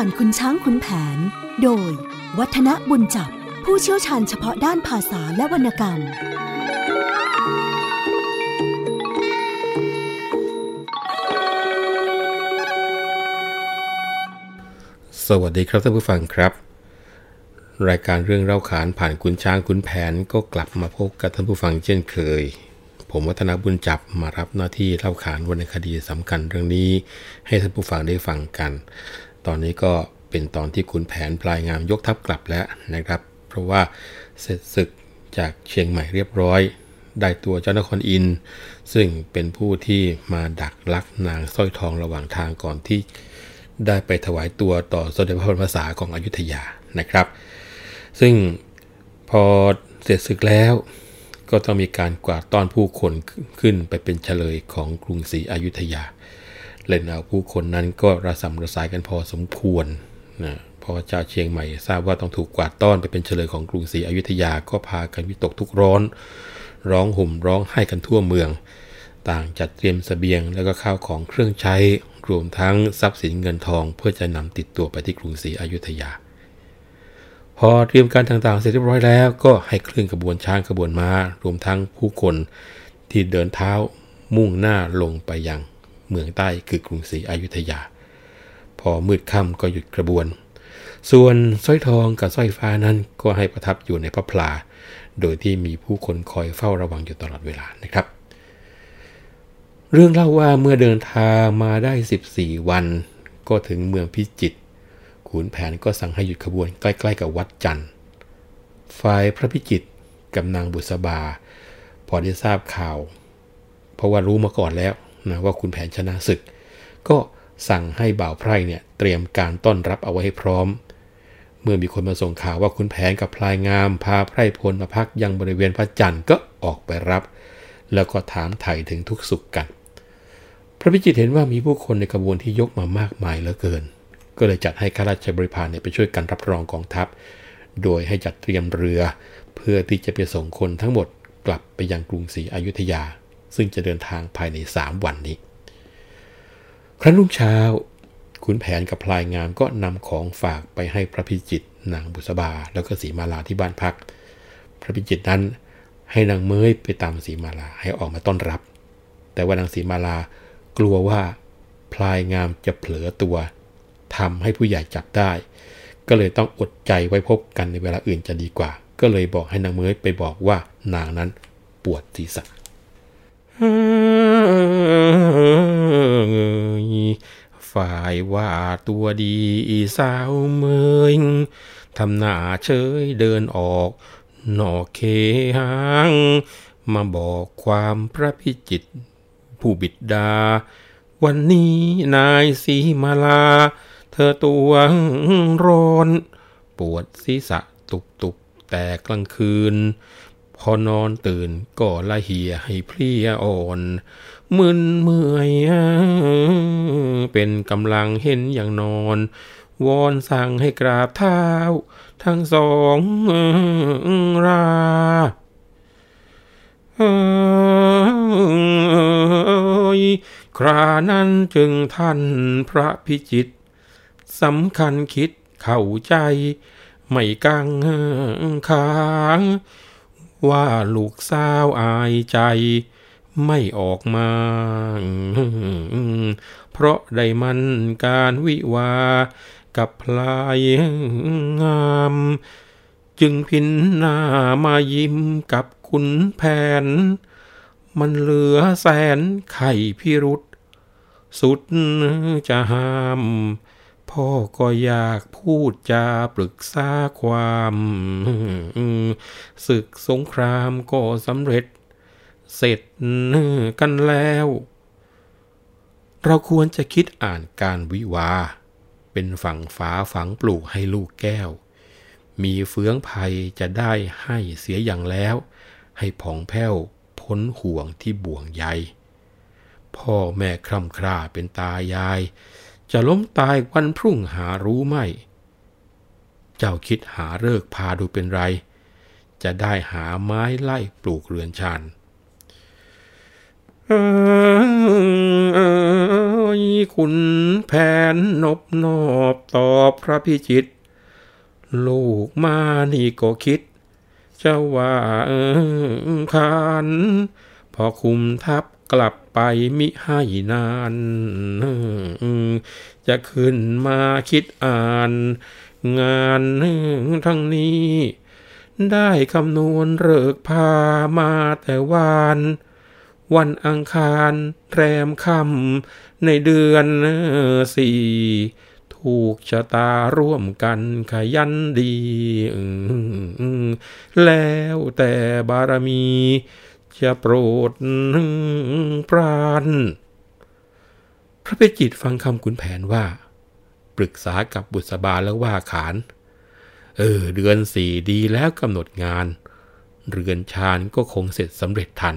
ผ่านคุณช้างคุณแผน โดย วัฒนบุญจับ ผู้เชี่ยวชาญเฉพาะด้านภาษาและวรรณกรรม สวัสดีครับท่านผู้ฟังครับ รายการเรื่องเล่าขานผ่านคุณช้างคุณแผนก็กลับมาพบกับท่านผู้ฟังเช่นเคยผมวัฒนบุญจับมารับหน้าที่เล่าขานวรรณคดีสำคัญเรื่องนี้ ให้ท่านผู้ฟังได้ฟังกัน ตอนนี้ก็เป็นตอนที่คุณแผนปลายงามยกทัพกลับแล้วนะครับ เพราะว่าเสร็จศึกจากเชียงใหม่เรียบร้อย ได้ตัวเจ้านครอิน ซึ่งเป็นผู้ที่มาดักลักนางสร้อยทองระหว่างทางก่อนที่ได้ไปถวายตัวต่อสมเด็จพระบรมศาของอยุธยานะครับ ซึ่งพอเสร็จศึกแล้วก็ต้องมีการกวาดต้อนผู้คนขึ้นไปเป็นเฉลยของกรุงศรีอยุธยา เล่นเอาผู้คนนั้นก็ระสำระสายกันพอสมควรนะพอเจ้าเชียงใหม่ทราบว่าต้องถูกกวาดต้อนไปเป็นเฉลยของกรุงศรีอยุธยาก็พากันวิตกทุกข์ร้อน ร้องห่มร้องไห้กันทั่วเมือง ต่างจัดเตรียมสเสบียงแล้วก็ข้าวของเครื่องใช้รวมทั้งทรัพย์สินเงินทอง เพื่อจะนำติดตัวไปที่กรุงศรีอยุธยา พอเตรียมการต่างๆเสร็จเรียบร้อยแล้ว ก็ให้เคลื่อนขบวนช้างขบวนม้ารวมทั้งผู้คนที่เดินเท้ามุ่งหน้าลงไปยัง เมืองใต้คือกรุงศรีอยุธยา พอมืดค่ำก็หยุดกระบวน ส่วนสร้อยทองกับสร้อยฟ้านั้นก็ให้ประทับอยู่ในพระพลา โดยที่มีผู้คนคอยเฝ้าระวังอยู่ตลอดเวลานะครับ เรื่องเล่าว่าเมื่อเดินทางมาได้ 14 วัน ก็ถึงเมืองพิจิตรขุนแผนก็สั่งให้หยุดขบวนใกล้ ๆ กับวัดจันทร์ฝ่ายพระพิจิตรกับนางบุษบา พอได้ทราบข่าว เพราะว่ารู้มาก่อนแล้ว นะว่าขุนแผนชนะศึก ก็สั่งให้บ่าวไพร่เนี่ยเตรียมการต้อนรับเอาไว้ให้พร้อม เมื่อมีคนมาส่งข่าวว่าขุนแผนกับพลายงามพาไพร่พลมาพักยังบริเวณพระจันทร์ก็ออกไปรับ แล้วก็ถามไถ่ถึงทุกสุขกัน พระพิจิตรเห็นว่ามีผู้คนในขบวนที่ยกมามากมายเหลือเกิน ก็เลยจัดให้ข้าราชบริพารเนี่ยไปช่วยกันรับรองกองทัพ โดยให้จัดเตรียมเรือ เพื่อที่จะไปส่งคนทั้งหมดกลับไปยังกรุงศรีอยุธยา ซึ่งจะเดินทางภายใน 3 วันนี้ ครั้นรุ่งเช้าขุนแผนกับพลายงามก็นำของฝากไปให้พระพิจิตรนางบุษบา แล้วก็สีมาลาที่บ้านพัก พระพิจิตรนั้นให้นางเมยไปตามสีมาลาให้ออกมาต้อนรับ แต่ว่านางสีมาลากลัวว่าพลายงามจะเผลอตัวทำให้ผู้ใหญ่จับได้ ก็เลยต้องอดใจไว้พบกันในเวลาอื่นจะดีกว่า ก็เลยบอกให้นางเมยไปบอกว่านางนั้นปวดศีรษะ ฝ่ายว่าตัวดีสาวเมยทำหน้าเฉยเดินออกนอกเคหางมาบอกความพระพิจิตรผู้บิดดา วันนี้นายสีมาลา เธอตัวร้อน ปวดศีรษะตุบตุบแต่กลางคืน พอนอนตื่นก็ละเหียให้เพลียอ่อนมึนเมื่อยเป็นกำลังเห็นอย่างนอน วอนสั่งให้กราบเท้า ทั้งสองราครานั้นจึงท่านพระพิจิตสำคัญคิดเข้าใจ ไม่กังค้าง ว่าลูกสาวอายใจไม่ออกมา เพราะได้มันการวิวา กับพลายงาม จึงพินหน้ามายิ้มกับคุณแผน มันเหลือแสนไข่พิรุษ สุดจะห้าม พ่อก็อยากพูดจาปรึกษาความศึกสงครามก็สำเร็จ เสร็จกันแล้ว เราควรจะคิดอ่านการวิวา เป็นฝั่งฟ้าฝังปลูกให้ลูกแก้ว มีเฟืองภัยจะได้ให้เสียอย่างแล้ว ให้ผ่องแผ้วพ้นห่วงที่บ่วงใยพ่อแม่คร่ำคร่าเป็นตายาย จะล้มตายวันพรุ่งหารู้ไม่ เจ้าคิดหาเลิกพาดูเป็นไร จะได้หาไม้ไล่ปลูกเรือนชานอยคุณแผนนบนอบตอบพระพิจิต ลูกมานี่ก็คิดจะว่าเออคานพอคุมทับกลับ ไปมิให้นาน จะขึ้นมาคิดอ่าน งานทั้งนี้ ได้คำนวณเลิกพามาแต่วานวันอังคารแรมค่ำในเดือนสี่ถูกชะตาร่วมกันขยันดี แล้วแต่บารมี จะโปรดปรานพระเพจิตฟังคำขุนแผนว่า ปรึกษากับบุษบาแล้วว่าขาน เออ เดือนสี่ดีแล้วกำหนดงาน เรือนชานก็คงเสร็จสำเร็จทัน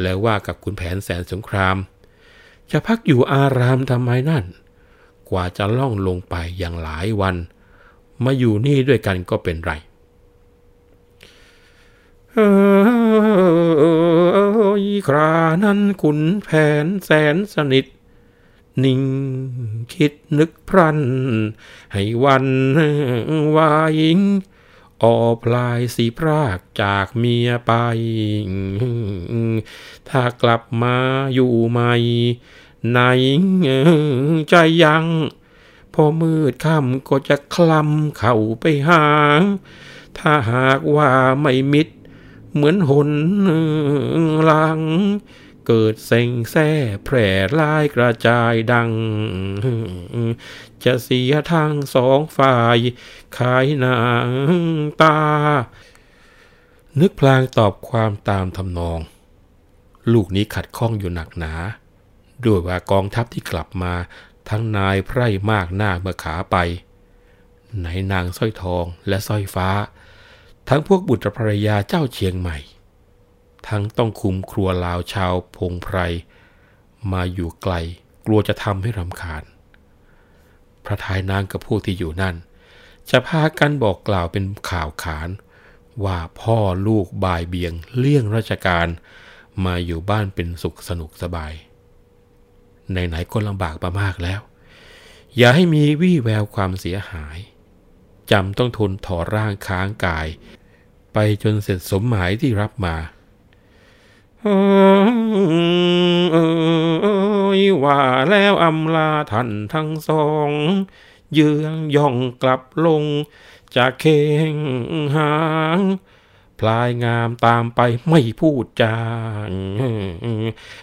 แล้วว่ากับขุนแผนแสนสงคราม จะพักอยู่อารามทำไมนั่น กว่าจะล่องลงไปอย่างหลายวัน มาอยู่นี่ด้วยกันก็เป็นไร เอยครานั้นขุนแผนแสนสนิท นิ่งคิดนึกพรัน ให้วันวายออพลายสีพรากจากเมียไป ถ้ากลับมาอยู่ใหม่ไหนใจยัง พอมืดค่ำก็จะคลำเข้าไปหา ถ้าหากว่าไม่มิด เหมือนหนหลัง เกิดเซ็งแซ่แพร่ลายกระจายดัง จะเสียทางสองฝ่าย ขายหนางตา นึกพลางตอบความตามทำนอง ลูกนี้ขัดข้องอยู่หนักหนาด้วยว่ากองทัพที่กลับมาทั้งนายไพร่มากหน้าเมื่อขาไป ไหนนางสร้อยทองและสร้อยฟ้า ทั้งพวกบุตรภรรยาเจ้าเชียงใหม่ ทั้งต้องคุมครัวลาวชาวพงไพร มาอยู่ไกลกลัวจะทำให้รำคาญ พระทายนางกับพวกที่อยู่นั่น จะพากันบอกกล่าวเป็นข่าวขาน ว่าพ่อลูกบายเบียงเลี่ยงราชการ มาอยู่บ้านเป็นสุขสนุกสบายไหนๆก็ลำบากมามากแล้ว อย่าให้มีวี่แววความเสียหายจำต้องทนถอร่างค้างกาย ไปจนเสร็จสมหมายที่รับมาว่าแล้วอำลาท่านทั้งสองเยืองย่องกลับลง จากเคงหาง พลายงามตามไปไม่พูดจา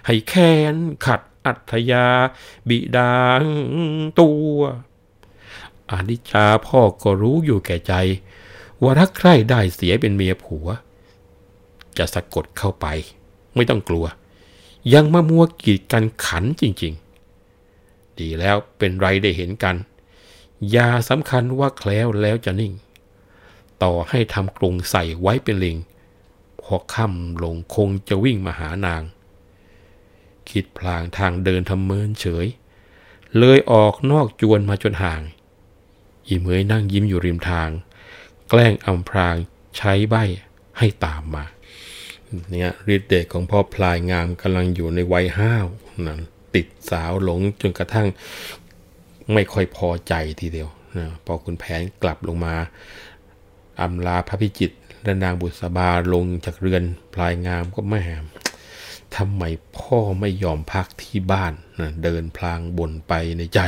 ให้แค้นขัดอัธยา บิดาตัวอานิชาพ่อก็รู้อยู่แก่ใจ ว่ารักใคร่ได้เสียเป็นเมียผัว จะสะกดเข้าไป ไม่ต้องกลัว ยังมามัวกีดกันขันจริง ๆ ดีแล้วเป็นไรได้เห็นกันยาสำคัญว่าแคล้วแล้วจะนิ่ง ต่อให้ทำกรงใส่ไว้เป็นลิง พอค่ำลงคงจะวิ่งมาหานาง คิดพลางทางเดินทำเมินเฉย เลยออกนอกจวนมาจนห่าง อีเมยนั่งยิ้มอยู่ริมทาง แกล้งอำพรางใช้ใบให้ตามมาเนี่ยฤทธิ์เดชของพ่อพลายงามกำลังอยู่ในวัยห้าวนะติดสาวหลงจนกระทั่งไม่ค่อยพอใจทีเดียวนะพอคุณแผนกลับลงมาอำลาพระพิจิตรและนางบุษบาลงจากเรือนพลายงามก็แม่ทำไมพ่อไม่ยอมพักที่บ้านนะเดินพลางบ่นไปในใจ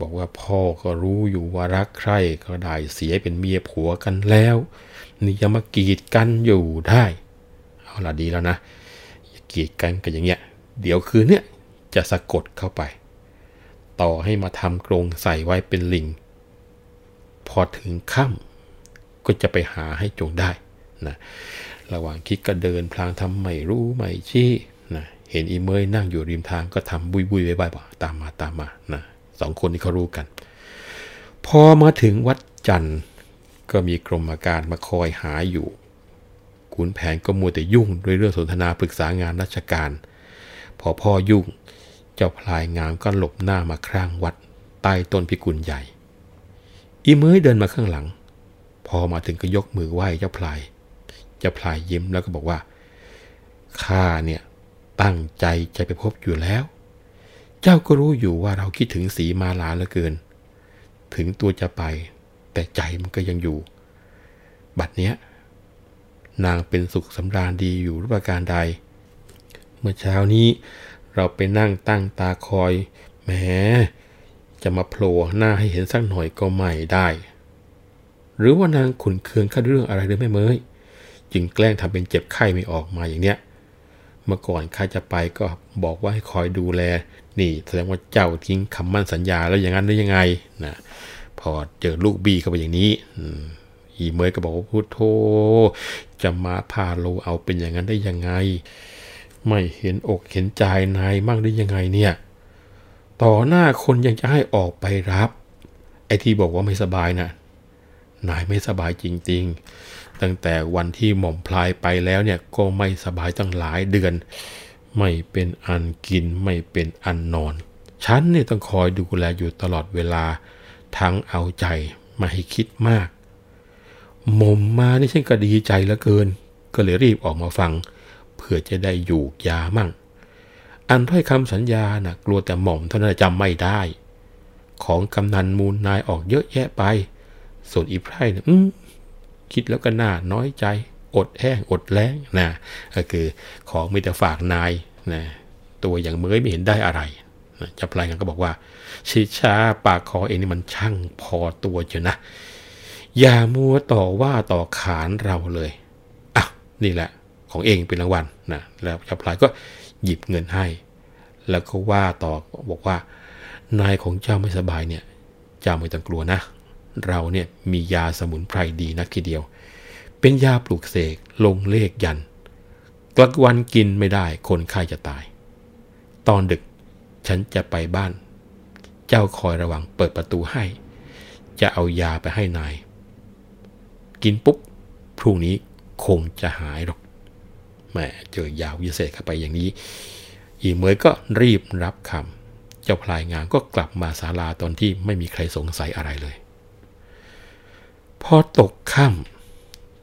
บอกว่าพ่อก็รู้อยู่ว่ารักใครก็ได้เสียเป็นเมียผัวกันแล้ว นี่ยังมากีดกันอยู่ได้ เอาละดีแล้วนะอย่ากีดกันกันอย่างเงี้ย เดี๋ยวคืนเนี้ยจะสะกดเข้าไป ต่อให้มาทำกรงใส่ไว้เป็นลิง พอถึงค่ำก็จะไปหาให้จงได้นะระหว่างคิดก็เดินพลางทำไม่รู้ไม่ชี้นะเห็นอีเมยนั่งอยู่ริมทางก็ทำบุยบุยไว้บ่ตามมาตามมานะ สองคนนี้เขารู้กัน พอมาถึงวัดจันทร์ก็มีกรมการมาคอยหาอยู่ขุนแผนก็มัวแต่ยุ่งด้วยเรื่องสนทนาปรึกษางานราชการ พอพ่อยุ่ง เจ้าพลายงามก็หลบหน้ามาข้างวัด ใต้ต้นพิกุลใหญ่ อีเมยเดินมาข้างหลัง พอมาถึงก็ยกมือไหว้เจ้าพลาย เจ้าพลายยิ้มแล้วก็บอกว่าข้าเนี่ยตั้งใจจะไปพบอยู่แล้ว เจ้าก็รู้อยู่ว่าเราคิดถึงสีมาลาเหลือเกิน ถึงตัวจะไป แต่ใจมันก็ยังอยู่ บัดเนี้ย นางเป็นสุขสำราญดีอยู่รูปการใด เมื่อเช้านี้เราไปนั่งตั้งตาคอยแหมจะมาโผล่หน้าให้เห็นสักหน่อยก็ไม่ได้ หรือว่านางขุนเคืองข้าเรื่องอะไรหรือไม่เมยจึงแกล้งทำเป็นเจ็บไข้ไม่ออกมาอย่างเนี้ย เมื่อก่อนข้าจะไปก็บอกว่าให้คอยดูแล นี่แสดงว่าเจ้าทิ้งคำมั่นสัญญาแล้วอย่างนั้นได้ยังไงนะพอเจอลูกบีเข้าไปอย่างนี้อีเมยก็บอกว่าพุทโธจะมาพาโลเอาเป็นอย่างนั้นได้ยังไง ไม่เห็นอกเห็นใจนายมั่งได้ยังไงเนี่ย ต่อหน้าคนยังจะให้ออกไปรับ ไอ้ที่บอกว่าไม่สบายนะนายไม่สบายจริง ๆ ตั้งแต่วันที่หม่อมพลายไปแล้วเนี่ยก็ไม่สบายตั้งหลายเดือน ไม่เป็นอันกินไม่เป็นอันนอน ฉันเนี่ยต้องคอยดูแลอยู่ตลอดเวลา ทั้งเอาใจไม่ให้คิดมากหม่มมานี่ฉันก็ดีใจเหลือเกิน ก็เลยรีบออกมาฟัง เพื่อจะได้อยู่ยามั่ง อันถ้อยคำสัญญานะ่ะกลัวแต่หม่อมเท่านั้นจำไม่ได้ ของกำนันมูลนายออกเยอะแยะไป ส่วนอีไพร่นี่ยคิดแล้วก็น่าน้อยใจ อดแห้งอดแล้งนะก็คือของมีแต่ฝากนายนะตัวอย่างเมยไม่เห็นได้อะไรนะจะพลายกันก็บอกว่า ชิชาปากคอเองนี่มันช่างพอตัวเจนะ อย่ามัวต่อว่าต่อขานเราเลยอะนี่แหละของเองเป็นรางวัลนะแล้วจับพลายก็หยิบเงินให้ แล้วก็ว่าต่อบอกว่านายของเจ้าไม่สบายเนี่ยเจ้าไม่ต้องกลัวนะ เราเนี่ยมียาสมุนไพรดีนักทีเดียว เป็นยาปลูกเสกลงเลขยันกลางวันกินไม่ได้คนไข้จะตาย ตอนดึกฉันจะไปบ้าน เจ้าคอยระวังเปิดประตูให้ จะเอายาไปให้นาย กินปุ๊บพรุ่งนี้คงจะหายหรอกแหมเจอยาวิเศษเข้าไปอย่างนี้ อีเมยก็รีบรับคำเจ้าพลายงามก็กลับมาศาลาตอนที่ไม่มีใครสงสัยอะไรเลย พอตกค่ำ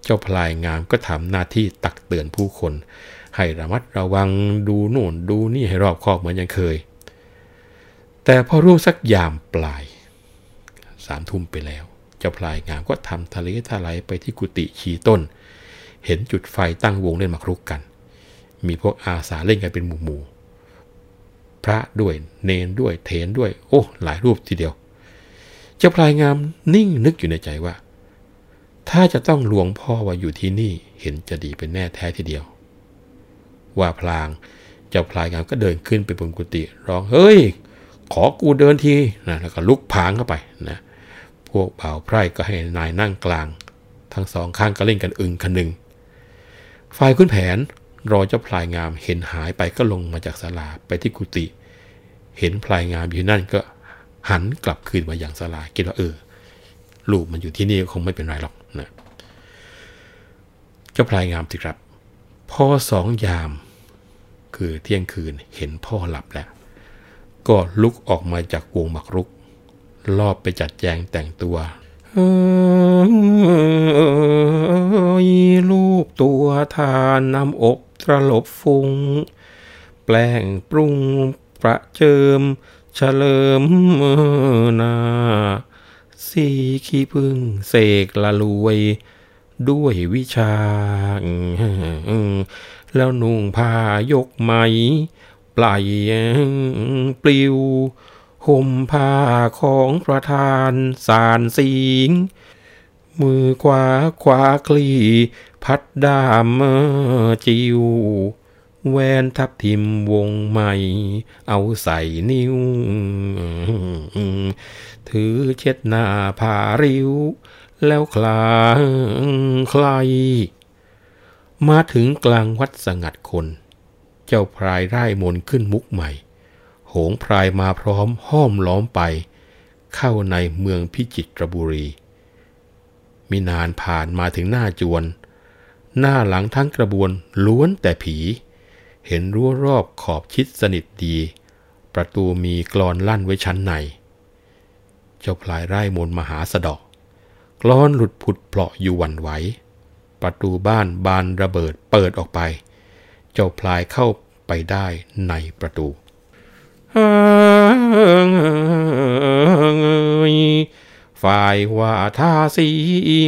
เจ้าพลายงามก็ทำหน้าที่ตักเตือนผู้คน ให้ระมัดระวังดูโน่นดูนี่ให้รอบคอบเหมือนยังเคย แต่พอรุ่งสักยามปลายสามทุ่มไปแล้ว เจ้าพลายงามก็ทำทะเลทลายไปที่กุฏิชีต้น เห็นจุดไฟตั้งวงเล่นมาครุกกัน มีพวกอาสาเล่นกันเป็นหมู่ๆพระด้วยเนนด้วยเทนด้วย โอ้ หลายรูปทีเดียว เจ้าพลายงามนิ่งนึกอยู่ในใจว่า ถ้าจะต้องหลวงพ่อว่าอยู่ที่นี่เห็นจะดีเป็นแน่แท้ทีเดียว ว่าพลางเจ้าพลายงามก็เดินขึ้นไปบนกุฏิร้องเฮ้ย ขอกูเดินทีนะแล้วก็ลุกพางเข้าไปนะพวกบ่าวไพร่ก็ให้นายนั่งกลาง ทั้งสองข้างก็เล่นกันอึงคันหนึ่งฝ่ายคุณแผนรอเจ้าพลายงามเห็นหายไปก็ลงมาจากศาลาไปที่กุฏิเห็นพลายงามอยู่นั่นก็หันกลับคืนมาอย่างศาลาคิดว่าเออลูกมันอยู่ที่นี่คงไม่เป็นไรหรอก นะเจ้าพลายงามสิครับ พอสองยาม คือเที่ยงคืนเห็นพ่อหลับแล้ว ก็ลุกออกมาจากวงหมักรุกรอบไปจัดแจงแต่งตัวลูกตัวทานน้ำอกตรลบฟุง แปลงปรุงประเจิมเฉลิมนาสีขี้พึ่งเสกละลวย ด้วยวิชา แล้วนุ่งผ้ายกไหมปลายปลิวห่มผ้าของประธานสารสิงมือขวาขวาคลีพัดดามจิวแวนทับทิมวงใหม่ เอาใส่นิ้ว ถือเช็ดหน้าผาริ้ว แล้วคลางใคร มาถึงกลางวัดสงัดคน เจ้าพรายไร่มนขึ้นมุกใหม่หงพรายมาพร้อมห้อมล้อมไป เข้าในเมืองพิจิตรบุรีมีนานผ่านมาถึงหน้าจวน หน้าหลังทั้งกระบวนล้วนแต่ผี เห็นรั้วรอบขอบชิดสนิทดี ประตูมีกรอนลั่นไว้ชั้นใน เจ้าพลายไร่มนมหาสะดอก กรอนหลุดผุดเปลาะอยู่วันไหว ประตูบ้านบานระเบิดเปิดออกไป เจ้าพลายเข้าไปได้ในประตูฝ่ายว่าทาสี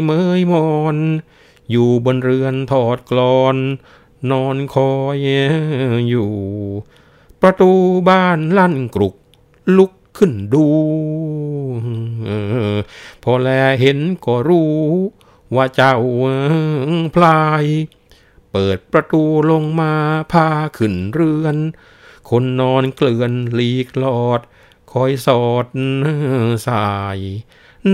เมยมอน อยู่บนเรือนถอดกลอน นอนคอยอยู่ ประตูบ้านลั่นกรุก ลุก ขึ้นดูพอแลเห็นก็รู้ว่าเจ้าพลาย เปิดประตูลงมาพาขึ้นเรือน คนนอนเกลื่อนหลีกหลอด คอยสอดสาย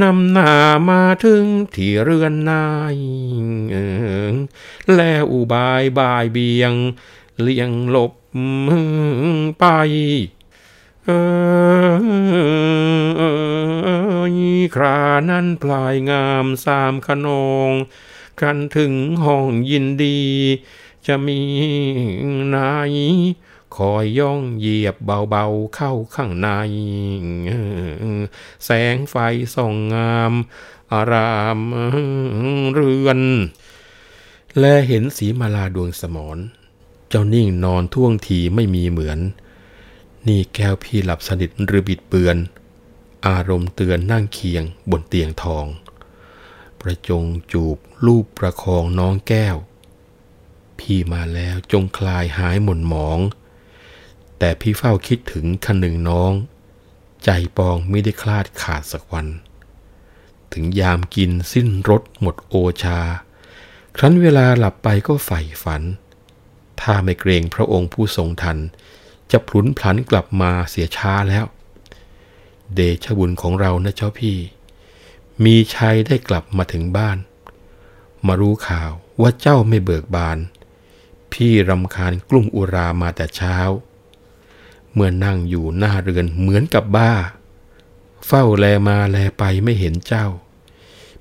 นำหน้ามาถึงที่เรือนนายแล้วอุบายบายเบียง เลี่ยงหลบไป เออครานั้นพลายงามสามขนองกันถึงห้องยินดี จะมีนายคอยย่องเหยียบเบาๆเข้าข้างใน แสงไฟส่องงาม อารามเรือน และเห็นสีมาลาดวงสมอนเจ้านิ่งนอนท่วงทีไม่มีเหมือน นี่แก้วพี่หลับสนิทหรือบิดเบือน อารมณ์เตือนนั่งเคียงบนเตียงทอง ประจงจูบลูบประคองน้องแก้ว พี่มาแล้วจงคลายหายหม่นหมอง แต่พี่เฝ้าคิดถึงคันหนึ่งน้อง ใจปองไม่ได้คลาดขาดสักวัน ถึงยามกินสิ้นรสหมดโอชา ครั้นเวลาหลับไปก็ใฝ่ฝัน ถ้าไม่เกรงพระองค์ผู้ทรงทัน จะพลุนพลันกลับมาเสียช้าแล้ว เดชบุญของเรานะเจ้าพี่ มีชัยได้กลับมาถึงบ้าน มารู้ข่าวว่าเจ้าไม่เบิกบาน พี่รำคาญกลุ่มอุรามาแต่เช้า เมื่อนั่งอยู่หน้าเรือนเหมือนกับบ้า เฝ้าแลมาแลไปไม่เห็นเจ้า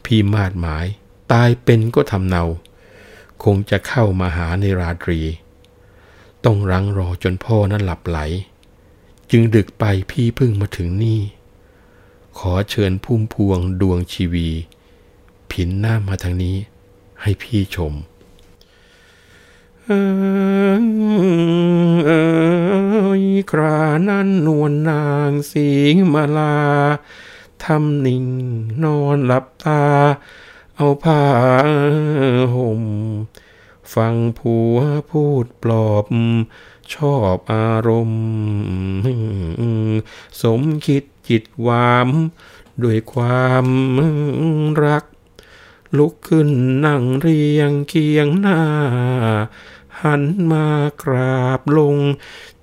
พี่มาดหมายตายเป็นก็ทำเนา คงจะเข้ามาหาในราตรี ต้องรังรอจนพ่อนั้นหลับไหล จึงดึกไปพี่เพิ่งมาถึงนี่ ขอเชิญพุ่มพวงดวงชีวี ผินหน้ามาทางนี้ ให้พี่ชมครานั้นนวลนางสีมาลา ทำนิ่งนอนหลับตา เอาผ้าห่ม ฟังผัวพูดปลอบ ชอบอารมณ์ สมคิดจิตวาม ด้วยความรัก ลุกขึ้นนั่งเรียงเคียงหน้า หันมากราบลง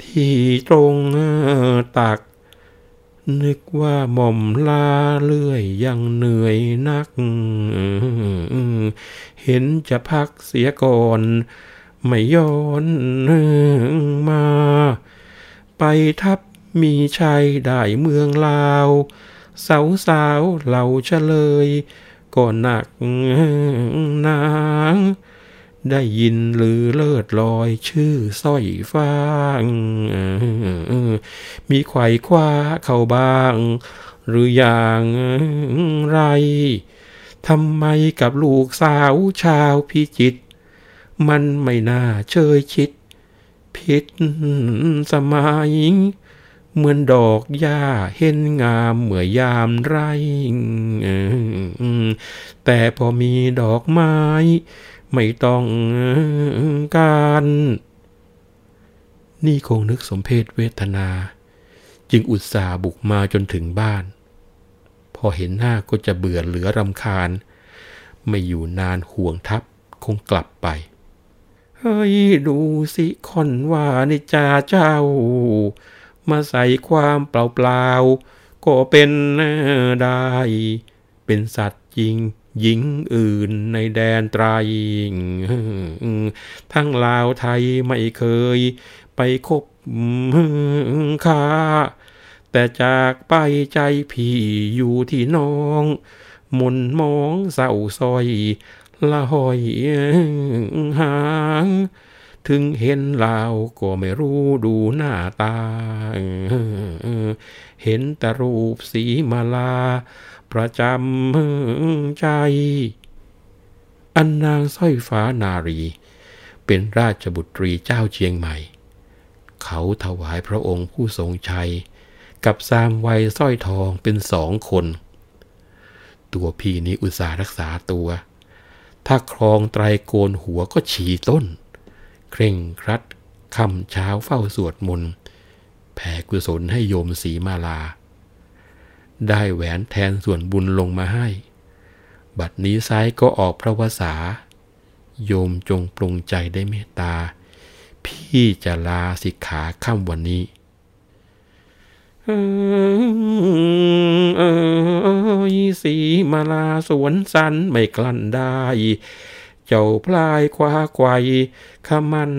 ที่ตรงตัก นึกว่าหม่อมลาเลื่อยยังเหนื่อยนัก เห็นจะพักเสียก่อน ไม่ย้อนมา ไปทับมีชัยได้เมืองลาว สาวสาวเหล่าเฉลย ก็หนักนาง ได้ยินหรือเลิศลอยชื่อสร้อยฟ้างมีไขว่คว้าเข้าบ้าง หรืออย่างไร ทำไมกับลูกสาวชาวพิจิต มันไม่น่าเชยชิด ผิดสมัย เหมือนดอกหญ้าเห็นงามเหมือยามไรแต่พอมีดอกไม้ ไม่ต้องการ นี่คงนึกสมเพศเวทนา จึงอุตส่าห์บุกมาจนถึงบ้าน อเห็นหน้าก็จะเบื่อเหลือรำคาญ ไม่อยู่นานห่วงทับคงกลับไป เฮ้ย ดูสิคอนว่านิจาเจ้า มาใส่ความเปล่าๆ ก็เป็นได้ เป็นสัตว์จริงหญิงอื่นในแดนไตรทั้งลาวไทยไม่เคยไปคบค้า แต่จากไปใจพี่อยู่ที่น้องมนมองเศร้าซอยละหอยหาง ถึงเห็นลาก็ไม่รู้ดูหน้าตา เห็นแต่รูปสีมาลา ประจำใจ อันนางสร้อยฟ้านารี เป็นราชบุตรีเจ้าเชียงใหม่ เขาถวายพระองค์ผู้ทรงชัย กับสามวัยสร้อยทองเป็นสองคน ตัวพี่นี้อุตส่าห์รักษาตัว ถ้าครองไตรโกนหัวก็ฉีต้น เคร่งครัดคำเช้าเฝ้าสวดมนต์แผ่กุศลให้โยมสีมาลา ได้แหวนแทนส่วนบุญลงมาให้ บัดนี้ซ้ายก็ออกพระวสา โยมจงปรุงใจได้เมตตา พี่จะลาสิกขาค่ำวันนี้ สีมาลาสวนสันไม่กลั้นได้ เจ้าพลายคว้าไกวขมัน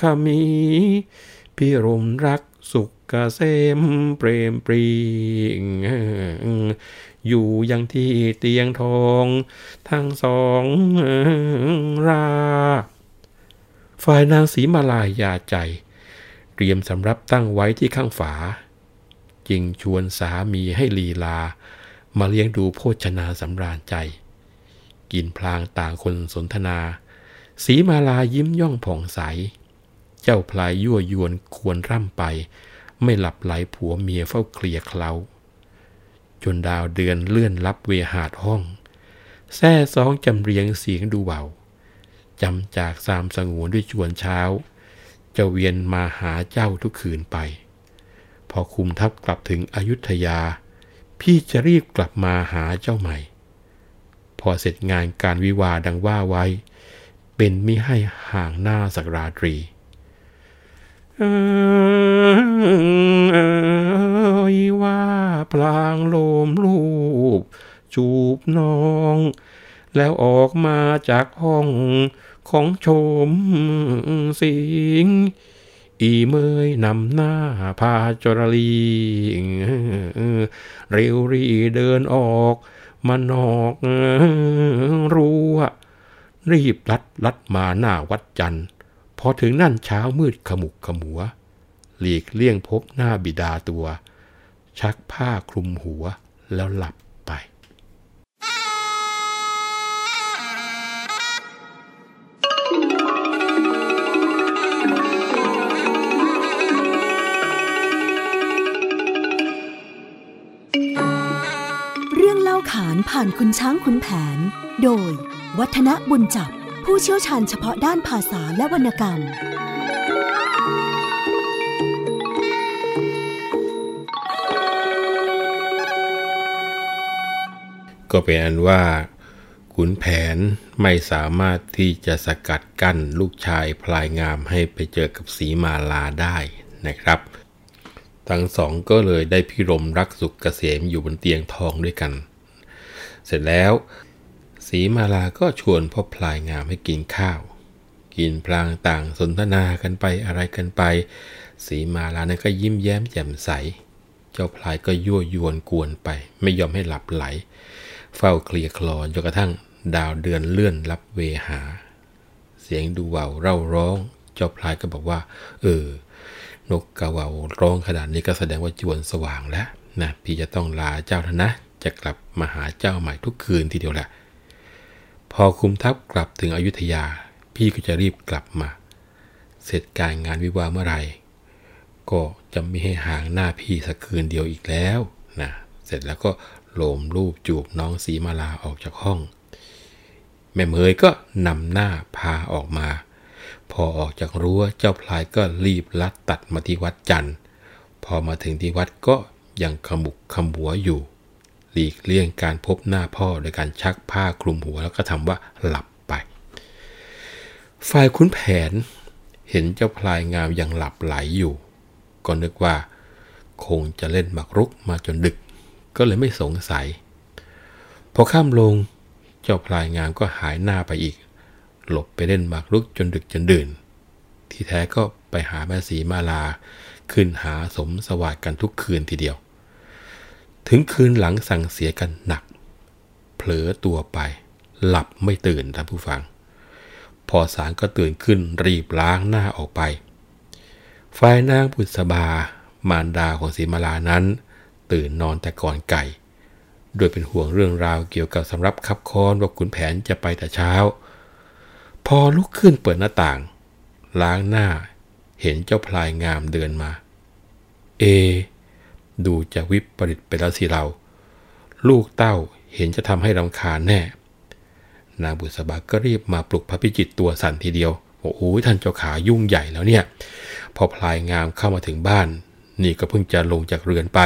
ขมีพี่รมรักสุขเกษมเปรมปรีอยู่ยังที่เตียงทองทั้งสองราฝ่ายนางสีมาลายยาใจ เตรียมสำรับตั้งไว้ที่ข้างฝา จึงชวนสามีให้ลีลา มาเลี้ยงดูโภชนาสำราญใจ กินพลางต่างคนสนทนา สีมาลายิ้มย่องผ่องใส เจ้าพลายยั่วยวนควรร่ำไป ไม่หลับไหลผัวเมียเฝ้าเคลียเคล้าจนดาวเดือนเลื่อนลับเวหาดห้อง แซ่สองจำเรียงเสียงดูเบาจำจากสามสงวนด้วยชวนเช้า จะเวียนมาหาเจ้าทุกคืนไป พอคุมทัพกลับถึงอยุธยา พี่จะรีบกลับมาหาเจ้าใหม่ พอเสร็จงานการวิวาดังว่าไว้ เป็นมิให้ห่างหน้าสักราตรีเอยว่าพลางโลมลูบจูบน้อง แล้วออกมาจากห้องของโชมสิง อีเมยนำหน้าพาจรลีเร็วรีเดินออกมานอกรั้วรีบลัดลัดมาหน้าวัดจันทร์พอถึงนั่นเช้ามืดขมุกขมัว หลีกเลี่ยงพบหน้าบิดาตัว ชักผ้าคลุมหัวแล้วหลับ ผ่านคุณช้างคุณแผน โดย วัฒนบุญจับ ผู้เชี่ยวชาญเฉพาะด้านภาษาและวรรณกรรม ก็เป็นอันว่าขุนแผนไม่สามารถที่จะสกัดกั้นลูกชายพลายงามให้ไปเจอกับสีมาลาได้นะครับ ทั้งสองก็เลยได้พิรมรักสุขเกษมอยู่บนเตียงทองด้วยกัน เสร็จแล้ว สีมาลาก็ชวนพ่อพลายงามให้กินข้าว กินพลางต่างสนทนากันไปอะไรกันไป สีมาลานั้นก็ยิ้มแย้มแจ่มใส เจ้าพลายก็ยั่วยวนกวนไป ไม่ยอมให้หลับไหล เฝ้าเคลียคลอนจนกระทั่งดาวเดือนเลื่อนรับเวหา เสียงดูเบาเร่าร้อง เจ้าพลายก็บอกว่า เออ นกกระเว่าร้องขนาดนี้ก็แสดงว่าจวนสว่างแล้วนะพี่จะต้องลาเจ้าแล้วนะ จะกลับมาหาเจ้าใหม่ทุกคืนทีเดียวแหละ พอคุมทัพกลับถึงอยุธยา พี่ก็จะรีบกลับมา เสร็จการงานวิวาเมื่อไหร่ ก็จะไม่ให้ห่างหน้าพี่สักคืนเดียวอีกแล้วนะเสร็จแล้วก็โลมรูปจูบน้องสีมาลาออกจากห้อง แม่เมยก็นำหน้าพาออกมา พอออกจากรั้วเจ้าพลายก็รีบลัดตัดมาที่วัดจันทร์พอมาถึงที่วัดก็ยังขมุกขมัวอยู่ หลีกเลี่ยงการพบหน้าพ่อโดยการชักผ้าคลุมหัวแล้วก็ทำว่าหลับไป ฝ่ายคุณแผนเห็นเจ้าพลายงามยังหลับไหลอยู่ ก็นึกว่าคงจะเล่นหมากรุกมาจนดึก ก็เลยไม่สงสัย พอข้ามลง เจ้าพลายงามก็หายหน้าไปอีก หลบไปเล่นหมากรุกจนดึกจนดื่น ที่แท้ก็ไปหาแม่สีมาลา ขึ้นหาสมสวัสดกันทุกคืนทีเดียว ถึงคืนหลังสั่งเสียกันหนัก เผลอตัวไป หลับไม่ตื่นท่านผู้ฟัง พอสางก็ตื่นขึ้นรีบล้างหน้าออกไป ฝ่ายนางบุษบามารดาของสีมาลานั้น ตื่นนอนแต่ก่อนไก่ โดยเป็นห่วงเรื่องราวเกี่ยวกับสำรับคับคอนว่าขุนแผนจะไปแต่เช้า พอลุกขึ้นเปิดหน้าต่าง ล้างหน้าเห็นเจ้าพลายงามเดินมา เอ ดูจะวิปริตไปแล้วสิเรา ลูกเต้าเห็นจะทำให้รำคาญแน่ นางบุษบาก็รีบมาปลุกพระพิจิตตัวสั่นทีเดียวโอ้โหท่านเจ้าขายุ่งใหญ่แล้วเนี่ย พอพลายงามเข้ามาถึงบ้าน นี่ก็เพิ่งจะลงจากเรือนไป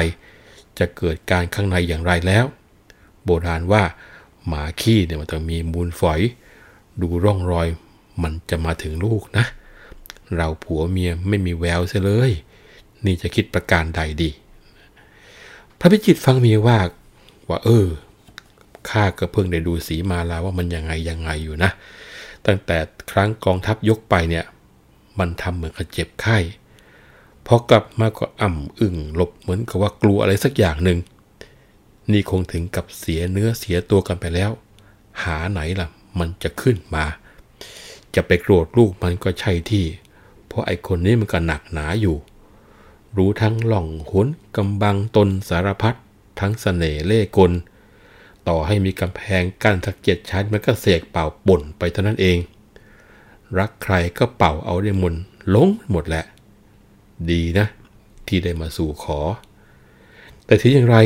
จะเกิดการข้างในอย่างไรแล้ว โบราณว่าหมาขี้เนี่ยมันต้องมีมูลฝอย ดูร่องรอยมันจะมาถึงลูกนะ เราผัวเมียไม่มีแววเสียเลย นี่จะคิดประการใดดี พระพิจิตฟังเมียว่าว่าเออข้าก็เพิ่งได้ดูสีมาลาว่ามันยังไงยังไงอยู่นะ ตั้งแต่ครั้งกองทัพยกไปเนี่ย มันทำเหมือนกับเจ็บไข้พอกลับมาก็อ่ำอึ่งหลบเหมือนกับว่ากลัวอะไรสักอย่างหนึ่งนี่คงถึงกับเสียเนื้อเสียตัวกันไปแล้ว หาไหนล่ะ มันจะขึ้นมา จะไปโกรธลูกมันก็ใช่ที่ เพราะไอ้คนนี้มันก็หนักหนาอยู่ รู้ทั้งหล่องหนกำบังตนสารพัดทั้งสเสน่ห์เล่กล ต่อให้มีกำแพงกั้นสักเจ็ดชั้นมันก็เสกเป่าป่นไปเท่านั้นเอง รักใครก็เป่าเอาได้มนลงหมดแหละ ดีนะ ที่ได้มาสู่ขอ แต่ถึงอย่างไร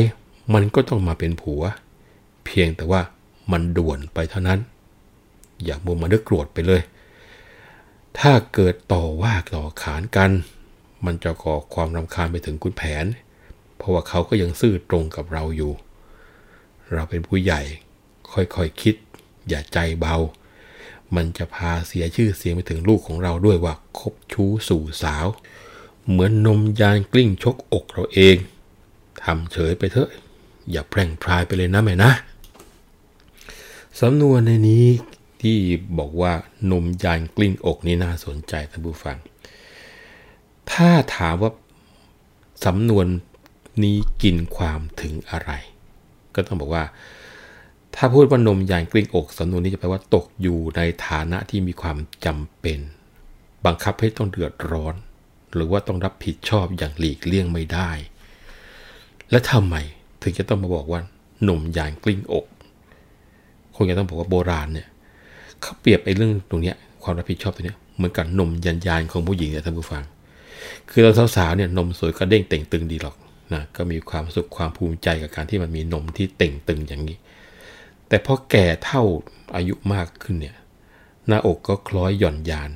มันก็ต้องมาเป็นผัว เพียงแต่ว่ามันด่วนไปเท่านั้น อย่ามัวมาเนึกโกรธไปเลย ถ้าเกิดต่อว่าต่อขานกัน มันจะก่อความรำคาญไปถึงคุณแผน เพราะว่าเขาก็ยังซื่อตรงกับเราอยู่ เราเป็นผู้ใหญ่ ค่อยๆคคิด อย่าใจเบา มันจะพาเสียชื่อเสียงไปถึงลูกของเราด้วยว่าคบชู้สู่สาว เหมือนนมยานกลิ้งชกอกเราเองทำเฉยไปเถอะ อย่าแพร่งพรายไปเลยนะแม่นะสำนวนในนี้ที่บอกว่านมยานกลิ้งอกนี่น่าสนใจท่านผู้ฟัง ถ้าถามว่าสำนวนนี้กินความถึงอะไร ก็ต้องบอกว่า ถ้าพูดว่านมยานกลิ้งอกสำนวนนี้จะแปลว่าตกอยู่ในฐานะที่มีความจำเป็น บังคับให้ต้องเดือดร้อน หรือว่าต้องรับผิดชอบอย่างหลีกเลี่ยงไม่ได้ และทำไมถึงจะต้องมาบอกว่านมยานกลิ้งอกคงจะต้องบอกว่าโบราณเนี่ยเขาเปรียบไอ้เรื่องตรงเนี้ยความรับผิดชอบตรงเนี้ยเหมือนกับนมยันยานของผู้หญิงเนี่ยท่านผู้ฟัง คือเราสาวๆเนี่ยนมสวยก็เด้งเต่งตึงดีหรอกนะก็มีความสุขความภูมิใจกับการที่มันมีนมที่เต่งตึงอย่างนี้ แต่พอแก่เท่าอายุมากขึ้นเนี่ยหน้าอกก็คล้อยหย่อนยาน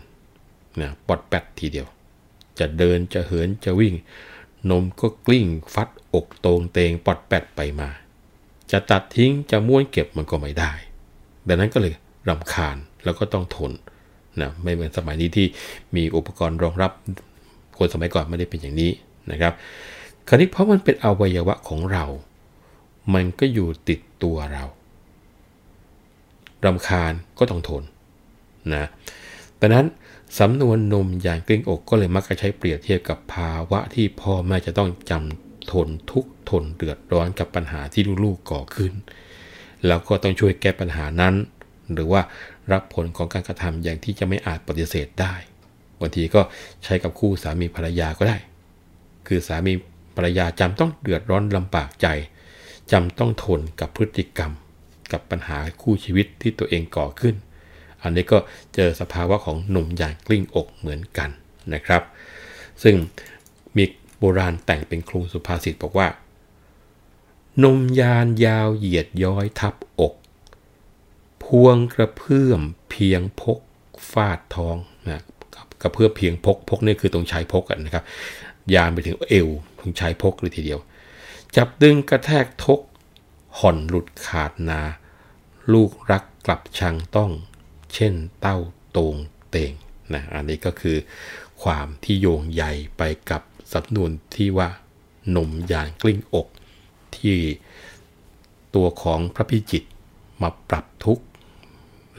นะปอดแปดทีเดียว จะเดินจะเหินจะวิ่ง นมก็กลิ้งฟัดอกตรงเตงปอดแปดไปมา จะตัดทิ้งจะม้วนเก็บมันก็ไม่ได้ ดังนั้นก็เลยรำคาญแล้วก็ต้องทนนะไม่เหมือนสมัยนี้ที่มีอุปกรณ์รองรับ คนสมัยก่อนไม่ได้เป็นอย่างนี้นะครับ คราวนี้เพราะมันเป็นอวัยวะของเรา มันก็อยู่ติดตัวเรารำคาญก็ต้องทนนะดังนั้นสำนวนนมอย่างกลิ้งอกก็เลยมักจะใช้เปรียบเทียบกับภาวะที่พ่อแม่จะต้องจำทนทุกทนเดือดร้อนกับปัญหาที่ลูกๆก่อขึ้น แล้วก็ต้องช่วยแก้ปัญหานั้น หรือว่ารับผลของการกระทำอย่างที่จะไม่อาจปฏิเสธได้ บางทีก็ใช้กับคู่สามีภรรยาก็ได้ คือสามีภรรยาจำต้องเดือดร้อนลำบากใจจำต้องทนกับพฤติกรรม กับปัญหาคู่ชีวิตที่ตัวเองก่อขึ้น อันนี้ก็เจอสภาวะของหนุ่มอย่างกลิ้งอกเหมือนกันนะครับ ซึ่งมีโบราณแต่งเป็นครูสุภาษิตบอกว่านมยานยาวเหยียดย้อยทับอก พวงกระเพื่อมเพียงพกฟาดท้องนะ กระเพื่อเพียงพกพกนี่คือตรงชายพกกันนะครับ ยานไปถึงเอวตรงชายพกเลยทีเดียว จับดึงกระแทกทกห่อนหลุดขาดนา ลูกรักกลับชังต้อง เช่นเต้าตรงเตงนะอันนี้ก็คือความที่โยงใหญ่ไปกับสำนวนที่ว่าหนุ่มยานกลิ้งอก ที่ตัวของพระพิจิตมาปรับทุกข์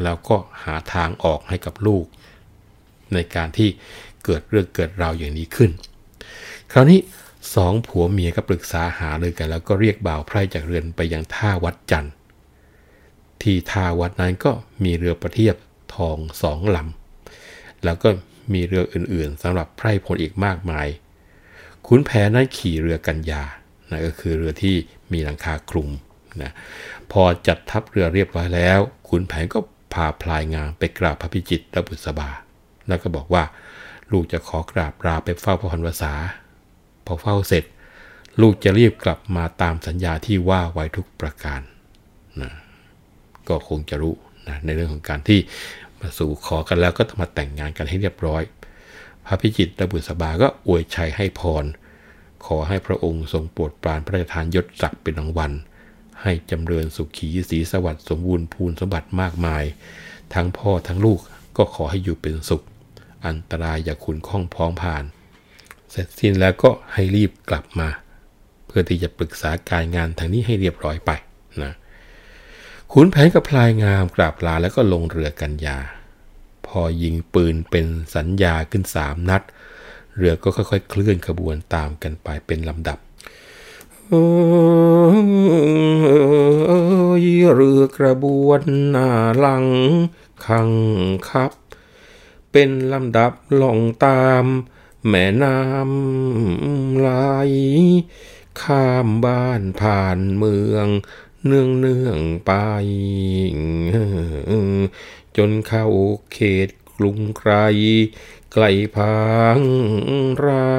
แล้วก็หาทางออกให้กับลูก ในการที่เกิดเรื่องเกิดราวอย่างนี้ขึ้น คราวนี้สองผัวเมียก็ปรึกษาหาเลยกัน แล้วก็เรียกบ่าวไพร่จากเรือนไปยังท่าวัดจันทร์ที่ท่าวัดนั้นก็มีเรือประเทียบทองสองลำแล้วก็มีเรืออื่นๆสำหรับไพร่พลอีกมากมาย ขุนแผนนั้นขี่เรือกันยานะก็คือเรือที่มีหลังคาคลุมนะพอจัดทัพเรือเรียบร้อยแล้ว ขุนแผนก็พาพลายงามไปกราบพระพิจิตรและบุษบา แล้วก็บอกว่า ลูกจะขอกราบลาไปเฝ้าพระพันวษาพอเฝ้าเสร็จ ลูกจะรีบกลับมาตามสัญญาที่ว่าไว้ทุกประการนะก็คงจะรู้นะในเรื่องของการที่มาสู่ขอกันแล้วก็มาแต่งงานกันให้เรียบร้อย พระพิจิตรบุษบาก็อวยชัยให้พร ขอให้พระองค์ทรงโปรดปรานพระราชทานยศศักดิ์เป็นรางวัล ให้จำเริญสุขีสีสวัสดิ์สมบูรณ์พูนสมบัติมากมาย ทั้งพ่อทั้งลูกก็ขอให้อยู่เป็นสุข อันตรายอย่าขุนข้องพ้องผ่าน เสร็จสิ้นแล้วก็ให้รีบกลับมา เพื่อที่จะปรึกษาการงานทางนี้ให้เรียบร้อยไปนะขุนแผนกับพลายงามกราบลาแล้วก็ลงเรือกันยา พอยิงปืนเป็นสัญญาขึ้นสามนัด เรือก็ค่อยๆ เคลื่อนขบวนตามกันไปเป็นลำดับเอยเรือ กระบวนหน้าหลัง ขังคับ เป็นลำดับหล่องตามแม่น้ำไหลข้ามบ้านผ่านเมือง เนื่องเนื่องไป จนเข้าเขตกรุงไกรไกลพังรา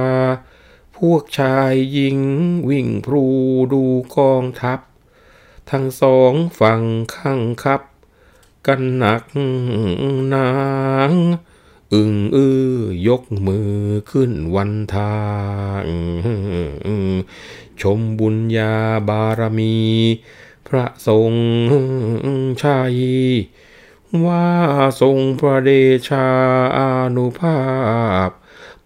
พวกชายหญิงวิ่งพรูดูกองทัพ ทั้งสองฝั่งข้างคับ กันหนักหนาง อึงอื้อยกมือขึ้นวันทางชมบุญญาบารมี พระทรงชัยว่าทรงพระเดชาอนุภาพ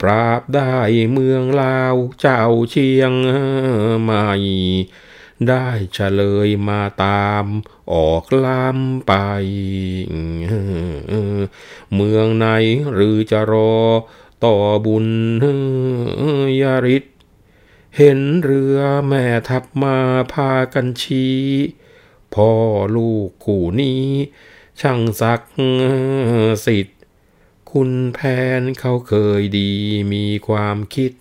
ปราบได้เมืองลาวเจ้าเชียงใหม่ ได้เฉลยมาตามออกลำไป เมืองไหนหรือจะรอต่อบุญยาริศเห็นเรือแม่ทับมาพากันชี้พ่อลูกคู่นี้ ช่างศักสิทธ คุณแพนเขาเคยดีมีความคิด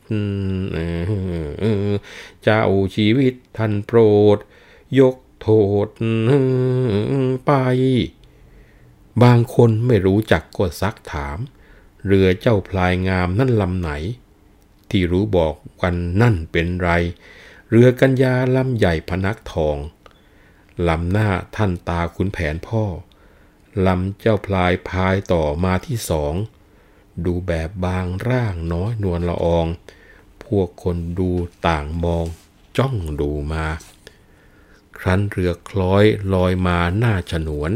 เจ้าชีวิตท่านโปรด ยกโทษไป บางคนไม่รู้จักก็ซักถาม เรือเจ้าพลายงามนั่นลำไหน ที่รู้บอกกันนั่นเป็นไร เรือกัญญาลำใหญ่พนักทองลำหน้าท่านตาขุนแผนพ่อ ลำเจ้าพลายพายต่อมาที่สอง ดูแบบบางร่างน้อยนวลละออง พวกคนดูต่างมองจ้องดูมา ครั้นเรือคล้อยลอยมาหน้าฉนวน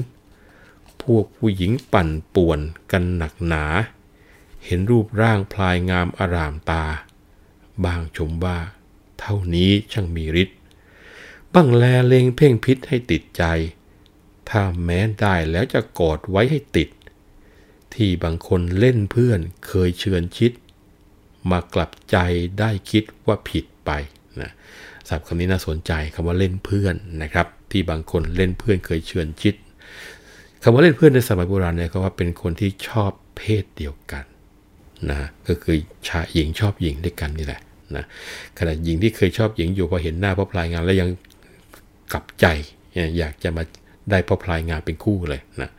พวกผู้หญิงปั่นป่วนกันหนักหนา เห็นรูปร่างพลายงามอารามตา บางชมว่าเท่านี้ช่างมีฤทธิ์บ้างแลเลงเพ่งพิษให้ติดใจ ถ้าแม้ได้แล้วจะกอดไว้ให้ติด ที่บางคนเล่นเพื่อนเคยเชือนชิด มากลับใจได้คิดว่าผิดไปนะศัพท์คำนี้น่าสนใจคำว่าเล่นเพื่อนนะครับ ที่บางคนเล่นเพื่อนเคยเชือนชิดคำว่าเล่นเพื่อนในสมัยโบราณเนี่ยเขาว่าเป็นคนที่ชอบเพศเดียวกันนะก็คือชายหญิงชอบหญิงด้วยกันนี่แหละนะขณะหญิงที่เคยชอบหญิงอยู่พอเห็นหน้าพอพลายงานแล้วยังกลับใจอยากจะมา ได้พอพลายงานเป็นคู่เลยนะ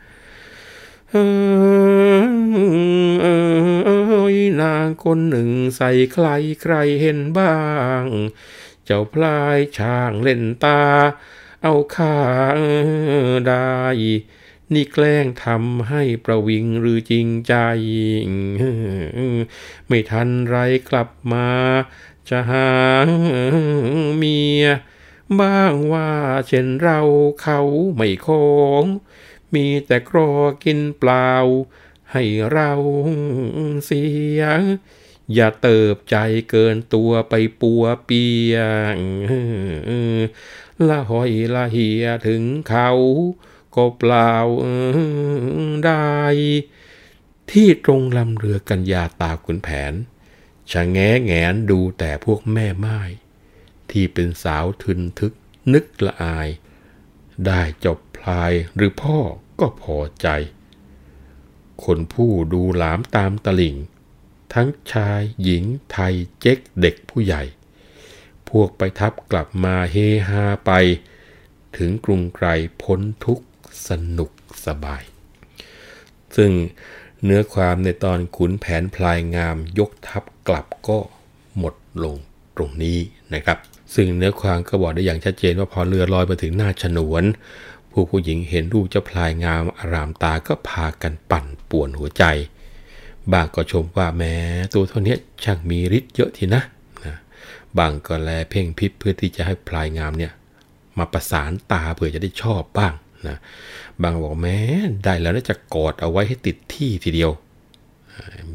นางคนหนึ่งใส่ใครใครเห็นบ้าง เจ้าพลายช่างเล่นตา เอาข้าได้ นี่แกล้งทำให้ประวิงหรือจริงใจ ไม่ทันไรกลับมา จะหาเมีย บ้างว่าเช่นเราเขาไม่คงมีแต่กรอกินเปล่า ให้เราเสีย อย่าเติบใจเกินตัวไปปัวเปียงละหอยละเหียถึงเขา ก็เปล่าได้ ที่ตรงลำเรือกัญญาตาขุนแผนชะแงแงนดูแต่พวกแม่ไม้ ที่เป็นสาวทึนทึกนึกละอาย ได้จบพลายหรือพ่อก็พอใจ คนผู้ดูหลามตามตลิ่ง ทั้งชายหญิงไทยเจ๊กเด็กผู้ใหญ่ พวกไปทับกลับมาเฮฮาไป ถึงกรุงไกรพ้นทุกสนุกสบาย ซึ่งเนื้อความในตอนขุนแผนพลายงามยกทัพกลับก็หมดลงตรงนี้นะครับ ซึ่งเนื้อความก็บอกได้อย่างชัดเจนว่าพอเรือลอยมาถึงหน้าฉนวน ผู้ผู้หญิงเห็นรูปเจ้าพลายงามอารามตาก็พากันปั่นป่วนหัวใจ บางก็ชมว่าแม้ตัวเท่านี้ช่างมีฤทธิ์เยอะทีนะนะ บางก็แลเพ่งพิษเพื่อที่จะให้พลายงามเนี่ยมาประสานตาเผื่อจะได้ชอบบ้างนะบางบอกแม้ได้แล้วน่าจะกอดเอาไว้ให้ติดที่ทีเดียว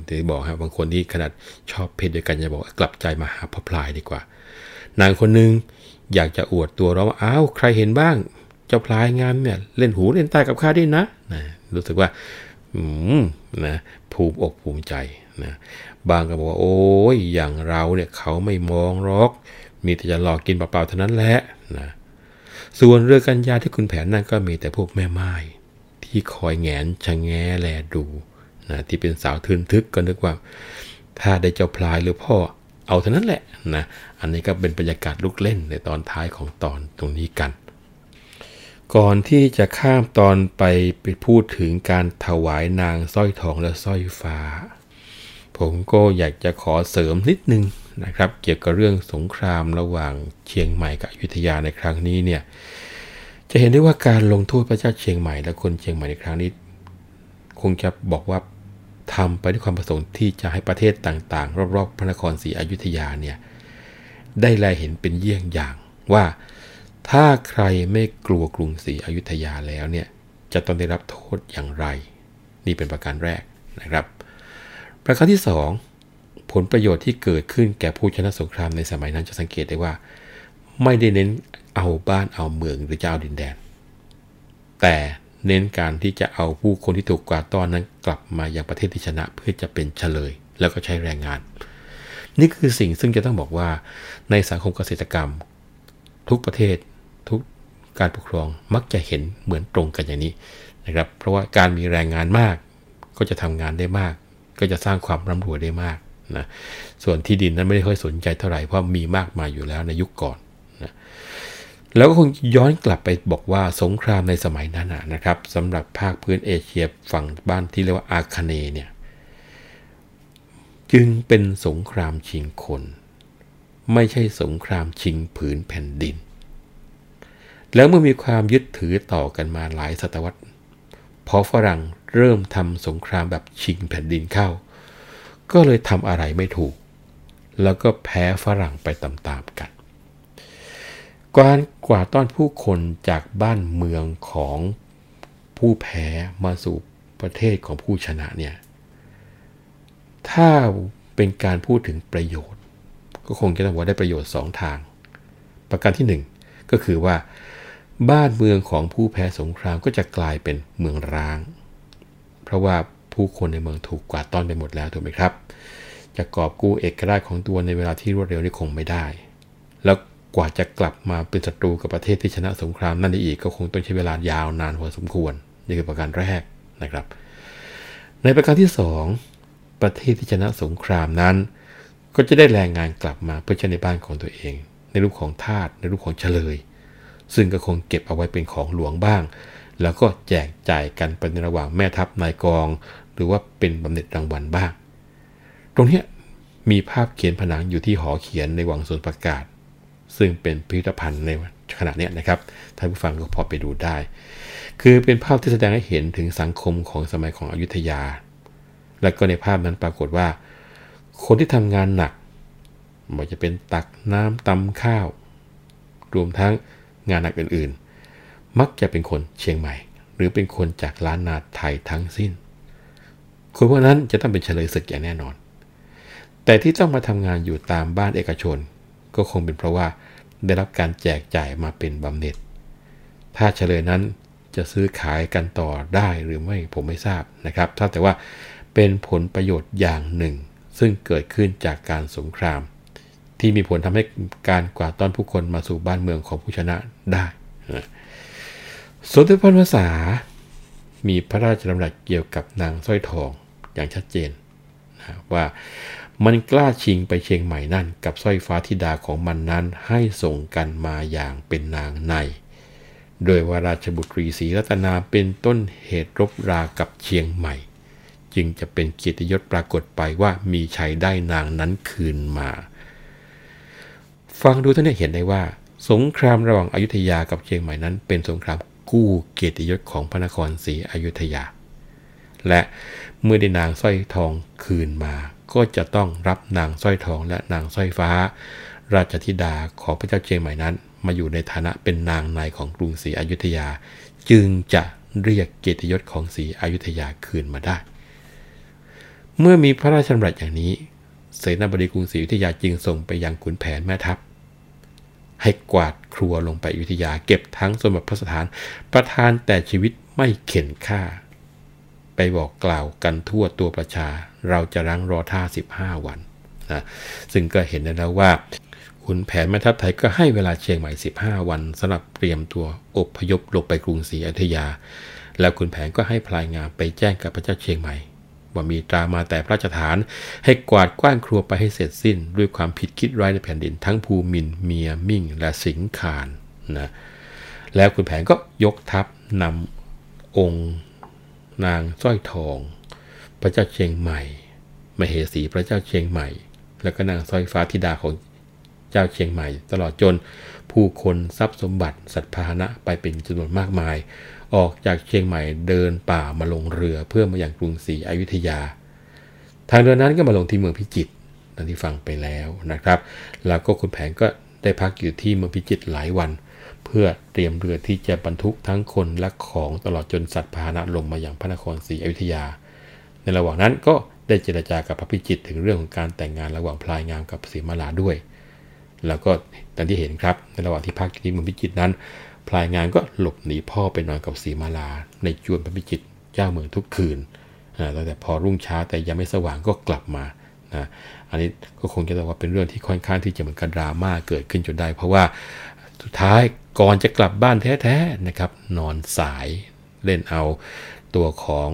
ถึงบอกครับบางคนที่ขนาดชอบเพศด้วกันจะบอกกลับใจมาหาพระพลายดีกว่า นางคนหนึ่งอยากจะอวดตัวเราว่าอ้าวใครเห็นบ้าง เจ้าพลายงามเนี่ยเล่นหูเล่นตากับข้าได้นะนะรู้สึกว่าอืมนะภูมิอกภูมิใจนะบางก็บอกว่าโอ้ยอย่างเราเนี่ยเขาไม่มองหรอก มีแต่จะหลอกกินเปล่าๆเท่านั้นแหละนะส่วนเรือกัญญาที่คุณแผนนั่นก็มีแต่พวกแม่ไม้ที่คอยแงนชะแงแลดูนะที่เป็นสาวทึนทึกก็นึกว่า ถ้าได้เจ้าพลายหรือพ่อเอาเท่านั้นแหละนะ อันนี้ก็เป็นบรรยากาศลุกเล่นในตอนท้ายของตอนตรงนี้กัน ก่อนที่จะข้ามตอนไปไปพูดถึงการถวายนางสร้อยทองและสร้อยฟ้า ผมก็อยากจะขอเสริมนิดนึงนะครับ เกี่ยวกับเรื่องสงครามระหว่างเชียงใหม่กับอยุธยาในครั้งนี้เนี่ยจะเห็นได้ว่าการลงโทษพระเจ้าเชียงใหม่และคนเชียงใหม่ในครั้งนี้ คงจะบอกว่าทำไปด้วยความประสงค์ที่จะให้ประเทศต่างๆ รอบๆ พระนครศรีอยุธยาเนี่ย ได้แลเห็นเป็นเยี่ยงอย่างว่าถ้าใครไม่กลัวกรุงศรีอยุธยาแล้วเนี่ยจะต้องได้รับโทษอย่างไร นี่เป็นประการแรกนะครับ ประการที่ 2 ผลประโยชน์ที่เกิดขึ้นแก่ผู้ชนะสงครามในสมัยนั้นจะสังเกตได้ว่า ไม่ได้เน้นเอาบ้านเอาเมืองหรือจะเอาดินแดน แต่เน้นการที่จะเอาผู้คนที่ถูกกวาดต้อนนั้นกลับมายังประเทศที่ชนะเพื่อจะเป็นเฉลย แล้วก็ใช้แรงงาน นี่คือสิ่งซึ่งจะต้องบอกว่าในสังคมเกษตรกรรม ทุกประเทศทุกการปกครองมักจะเห็นเหมือนตรงกันอย่างนี้นะครับ เพราะว่าการมีแรงงานมาก ก็จะทำงานได้มาก ก็จะสร้างความร่ำรวยได้มากนะส่วนที่ดินนั้นไม่ได้ค่อยสนใจเท่าไหร่เพราะมีมากมายอยู่แล้วในยุคก่อนนะแล้วก็คงย้อนกลับไปบอกว่าสงครามในสมัยนั้นนะครับสำหรับภาคพื้นเอเชียฝั่งบ้านที่เรียกว่าอาคาเนเนี่ย จึงเป็นสงครามชิงคน ไม่ใช่สงครามชิงผืนแผ่นดิน แล้วเมื่อมีความยึดถือต่อกันมาหลายศตวรรษ พอฝรั่งเริ่มทำสงครามแบบชิงแผ่นดินเข้า ก็เลยทำอะไรไม่ถูก แล้วก็แพ้ฝรั่งไปตามๆกันการกวาดต้อนผู้คนจากบ้านเมืองของผู้แพ้มาสู่ประเทศของผู้ชนะเนี่ย ถ้าเป็นการพูดถึงประโยชน์ ก็คงจะต้องว่าได้ประโยชน์ 2 ทาง ประการที่ 1 ก็คือว่า บ้านเมืองของผู้แพ้สงครามก็จะกลายเป็นเมืองร้าง เพราะว่าผู้คนในเมืองถูกกวาดต้อนไปหมดแล้วถูกไหมครับ จะกอบกู้เอกราชของตัวในเวลาที่รวดเร็วนี่คงไม่ได้ แล้วกว่าจะกลับมาเป็นศัตรูกับประเทศที่ชนะสงครามนั่นอีกก็คงต้องใช้เวลายาวนานพอสมควรนี่คือประการแรกนะครับ ในประการที่ 2 ประเทศที่ชนะสงครามนั้น ก็จะได้แรงงานกลับมาเพื่อใช้ในบ้านของตัวเอง ในรูปของทาสในรูปของเฉลย ซึ่งก็คงเก็บเอาไว้เป็นของหลวงบ้าง แล้วก็แจกจ่ายกันเป็นระหว่างแม่ทัพนายกอง หรือว่าเป็นบำเหน็จรางวัลบ้าง ตรงนี้มีภาพเขียนผนังอยู่ที่หอเขียนในวังสวนประกาศ ซึ่งเป็นพิพิธภัณฑ์ในขณะนี้นะครับท่านผู้ฟังก็พอไปดูได้ คือเป็นภาพที่แสดงให้เห็นถึงสังคมของสมัยของอยุธยา และก็ในภาพนั้นปรากฏว่า คนที่ทำงานหนักไม่จะเป็นตักน้ำตำข้าว รวมทั้งงานหนักอื่นๆ มักจะเป็นคนเชียงใหม่ หรือเป็นคนจากล้านนาไทยทั้งสิ้น คนพวกนั้นจะต้องเป็นเฉลยศึกอย่างแน่นอน แต่ที่ต้องมาทำงานอยู่ตามบ้านเอกชน ก็คงเป็นเพราะว่าได้รับการแจกจ่ายมาเป็นบำเหน็จ ถ้าเฉลยนั้นจะซื้อขายกันต่อได้หรือไม่ผมไม่ทราบนะครับถ้าแต่ว่า เป็นผลประโยชน์อย่างหนึ่ง ซึ่งเกิดขึ้นจากการสงคราม ที่มีผลทำให้การกวาดต้อนผู้คนมาสู่บ้านเมืองของผู้ชนะได้สมเด็จพระนภาษา มีพระราชดำรัสเกี่ยวกับนางสร้อยทองอย่างชัดเจนนะว่ามันกล้าชิงไปเชียงใหม่นั่น กับสร้อยฟ้าธิดาของมันนั้นให้ส่งกันมาอย่างเป็นนางใน โดยว่าราชบุตรีศรีรัตนาเป็นต้นเหตุรบรากับเชียงใหม่ จึงจะเป็นเกียรติยศปรากฏไปว่ามีชัยได้นางนั้นคืนมา ฟังดูท่านเห็นได้ว่า สงครามระหว่างอายุทยากับเชียงใหม่นั้น เป็นสงครามกู้เกียรติยศของพระนครศรีอยุธยา และเมื่อได้นางสร้อยทองคืนมา ก็จะต้องรับนางสร้อยทองและนางสร้อยฟ้า ราชธิดาของพระเจ้าเชียงใหม่นั้น มาอยู่ในฐานะเป็นนางในของกรุงศรีอยุธยา จึงจะเรียกเกียรติยศของศรีอยุธยาคืนมาได้ เมื่อมีพระราชดำรัสอย่างนี้ เสนาบดีกรุงศรีอยุธยาจึงส่งไปยังขุนแผนแม่ทัพ ให้กวาดครัวลงไปอยุธยา เก็บทั้งสมบัติพระสถาน ประทานแต่ชีวิตไม่เข็นค่า ไปบอกกล่าวกันทั่วตัวประชา เราจะรังรอท่า 15 วันนะซึ่งก็เห็นได้แล้วว่าขุนแผนแม่ทัพไทยก็ให้เวลาเชียงใหม่ 15 วันสำหรับเตรียมตัวอพยพลงไปกรุงศรีอยุธยา แล้วขุนแผนก็ให้พลายงามไปแจ้งกับพระเจ้าเชียงใหม่ ว่ามีตรามาแต่พระราชฐาน ให้กวาดกว้านครัวไปให้เสร็จสิ้น ด้วยความผิดคิดร้ายในแผ่นดินทั้งภูมินเมียมิ่ง และสิงคานนะแล้วขุนแผนก็ยกทัพนำองค์ นางสร้อยทอง พระเจ้าเชียงใหม่ มเหสีพระเจ้าเชียงใหม่ แล้วก็นางสร้อยฟ้าธิดาของเจ้าเชียงใหม่ ตลอดจนผู้คนทรัพย์สมบัติสัตว์พาหนะไปเป็นจำนวนมากมาย ออกจากเชียงใหม่เดินป่ามาลงเรือเพื่อมาอย่างกรุงศรีอยุธยา ทางเรือนั้นก็มาลงที่เมืองพิจิตรดังที่ฟังไปแล้วนะครับ แล้วก็คุณแผนก็ได้พักอยู่ที่เมืองพิจิตรหลายวัน เพื่อเตรียมเรือที่จะบรรทุกทั้งคนและของตลอดจนสัตว์พาหนะลงมาอย่างพระนครศรีอยุธยา ในระหว่างนั้นก็ได้เจรจากับพระพิจิตรถึงเรื่องของการแต่งงานระหว่างพลายงามกับศรีมาลาด้วย แล้วก็ดังที่เห็นครับในระหว่างที่พักที่เมืองพิจิตรนั้น พลายงานก็หลบหนีพ่อไปนอนกับศรีมาลา ในจวนพระพิจิตรเจ้าเมืองทุกคืนตั้งแต่พอรุ่งเช้าแต่ยังไม่สว่างก็กลับมานะอันนี้ก็คงจะต้องว่าเป็นเรื่องที่ค่อนข้างที่จะเหมือนกับดราม่าเกิดขึ้นจนได้ เพราะว่าสุดท้ายก่อนจะกลับบ้านแท้ๆนะครับ นอนสายเล่นเอาตัวของ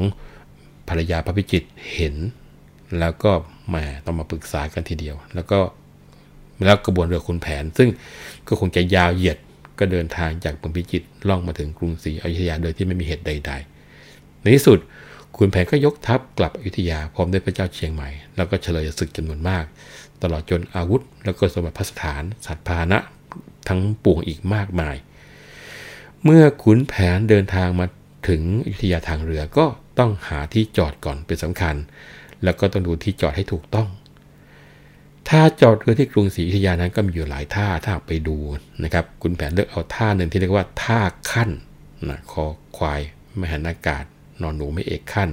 ภรรยาพระพิจิตรเห็น แล้วก็แหมต้องมาปรึกษากันทีเดียว แล้วก็แล้วกระบวนเรือคุณแผน ซึ่งก็คงจะยาวเหยียด ก็เดินทางจากเมืองพิจิตรล่องมาถึงกรุงศรีอยุธยาโดยที่ไม่มีเหตุใด ๆ ในที่สุดขุนแผนก็ยกทัพกลับอยุธยาพร้อมด้วยพระเจ้าเชียงใหม่ แล้วก็เฉลยศึกจำนวนมาก ตลอดจนอาวุธ แล้วก็สมบัติพระสถานสัตว์พาหนะทั้งปวงอีกมากมาย เมื่อขุนแผนเดินทางมาถึงอยุธยาทางเรือก็ต้องหาที่จอดก่อนเป็นสำคัญ แล้วก็ต้องดูที่จอดให้ถูกต้อง ท่าจอดเรือที่กรุงศรีอยุธยานั้นก็มีอยู่หลายท่าถ้าไปดูนะครับคุณแผนเลือกเอาท่าหนึ่งที่เรียกว่าท่าขั้นนะคอควายมหันอากาศ นอนหนูไม่เอกขั้น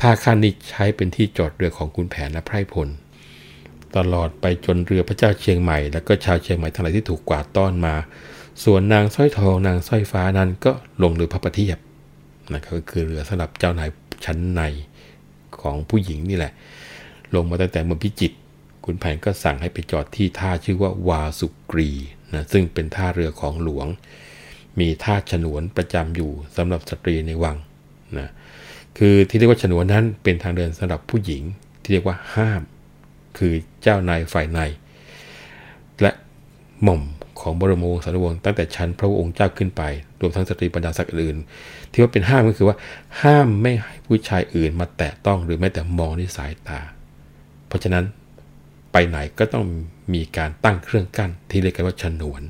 ท่าขั้นนี้ใช้เป็นที่จอดเรือของคุณแผนและไพรพลตลอดไปจนเรือพระเจ้าเชียงใหม่ แล้วก็ชาวเชียงใหม่ทั้งหลายที่ถูกกวาดต้อนมา ส่วนนางสร้อยทองนางสร้อยฟ้านั้นก็ลงเรือพระประเทียบนะก็คือเรือสำหรับเจ้านายชั้นในของผู้หญิงนี่แหละ ลงมาตั้งแต่เมืองพิจิตร คุณแผนก็สั่งให้ไปจอดที่ท่าชื่อว่าวาสุกรีนะซึ่งเป็นท่าเรือของหลวง มีท่าฉนวนประจำอยู่สำหรับสตรีในวังนะคือที่เรียกว่าฉนวนนั้นเป็นทางเดินสำหรับผู้หญิงที่เรียกว่าห้าม คือเจ้านายฝ่ายใน และหม่อมของบรมวงศานุวงศ์ตั้งแต่ชั้นพระองค์เจ้าขึ้นไป รวมทั้งสตรีบรรดาศักดิ์อื่น ที่ว่าเป็นห้ามก็คือว่า ห้ามไม่ให้ผู้ชายอื่นมาแตะต้องหรือแม้แต่มองด้วยสายตา เพราะฉะนั้น ไปไหนก็ต้องมีการตั้งเครื่องกั้น ที่เรียกกันว่าฉนวน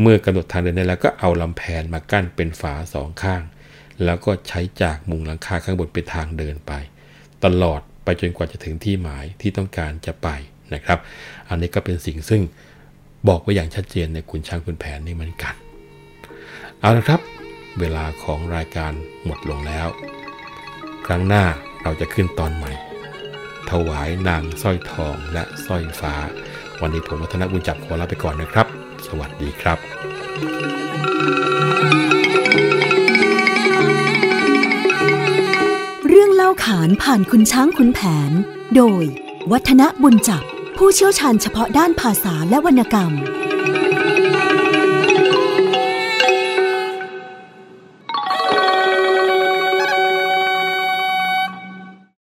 เมื่อกำหนดทางเดินได้แล้วก็เอาลำแพนมากั้นเป็นฝาสองข้าง แล้วก็ใช้จากมุงหลังคาข้างบนเป็นทางเดินไป ตลอดไปจนกว่าจะถึงที่หมายที่ต้องการจะไปนะครับ อันนี้ก็เป็นสิ่งซึ่งบอกไว้อย่างชัดเจนในคุณช้างคุณแผนนี่เหมือนกัน เอาละครับ เวลาของรายการหมดลงแล้ว ครั้งหน้าเราจะขึ้นตอนใหม่ ถวายนางสร้อยทองและสร้อยฟ้า วันนี้ผมวัฒนบุญจับขอลาไปก่อนนะครับ สวัสดีครับ เรื่องเล่าขานผ่านคุณช้างคุณแผน โดย วัฒนบุญจับผู้เชี่ยวชาญเฉพาะด้านภาษาและวรรณกรรม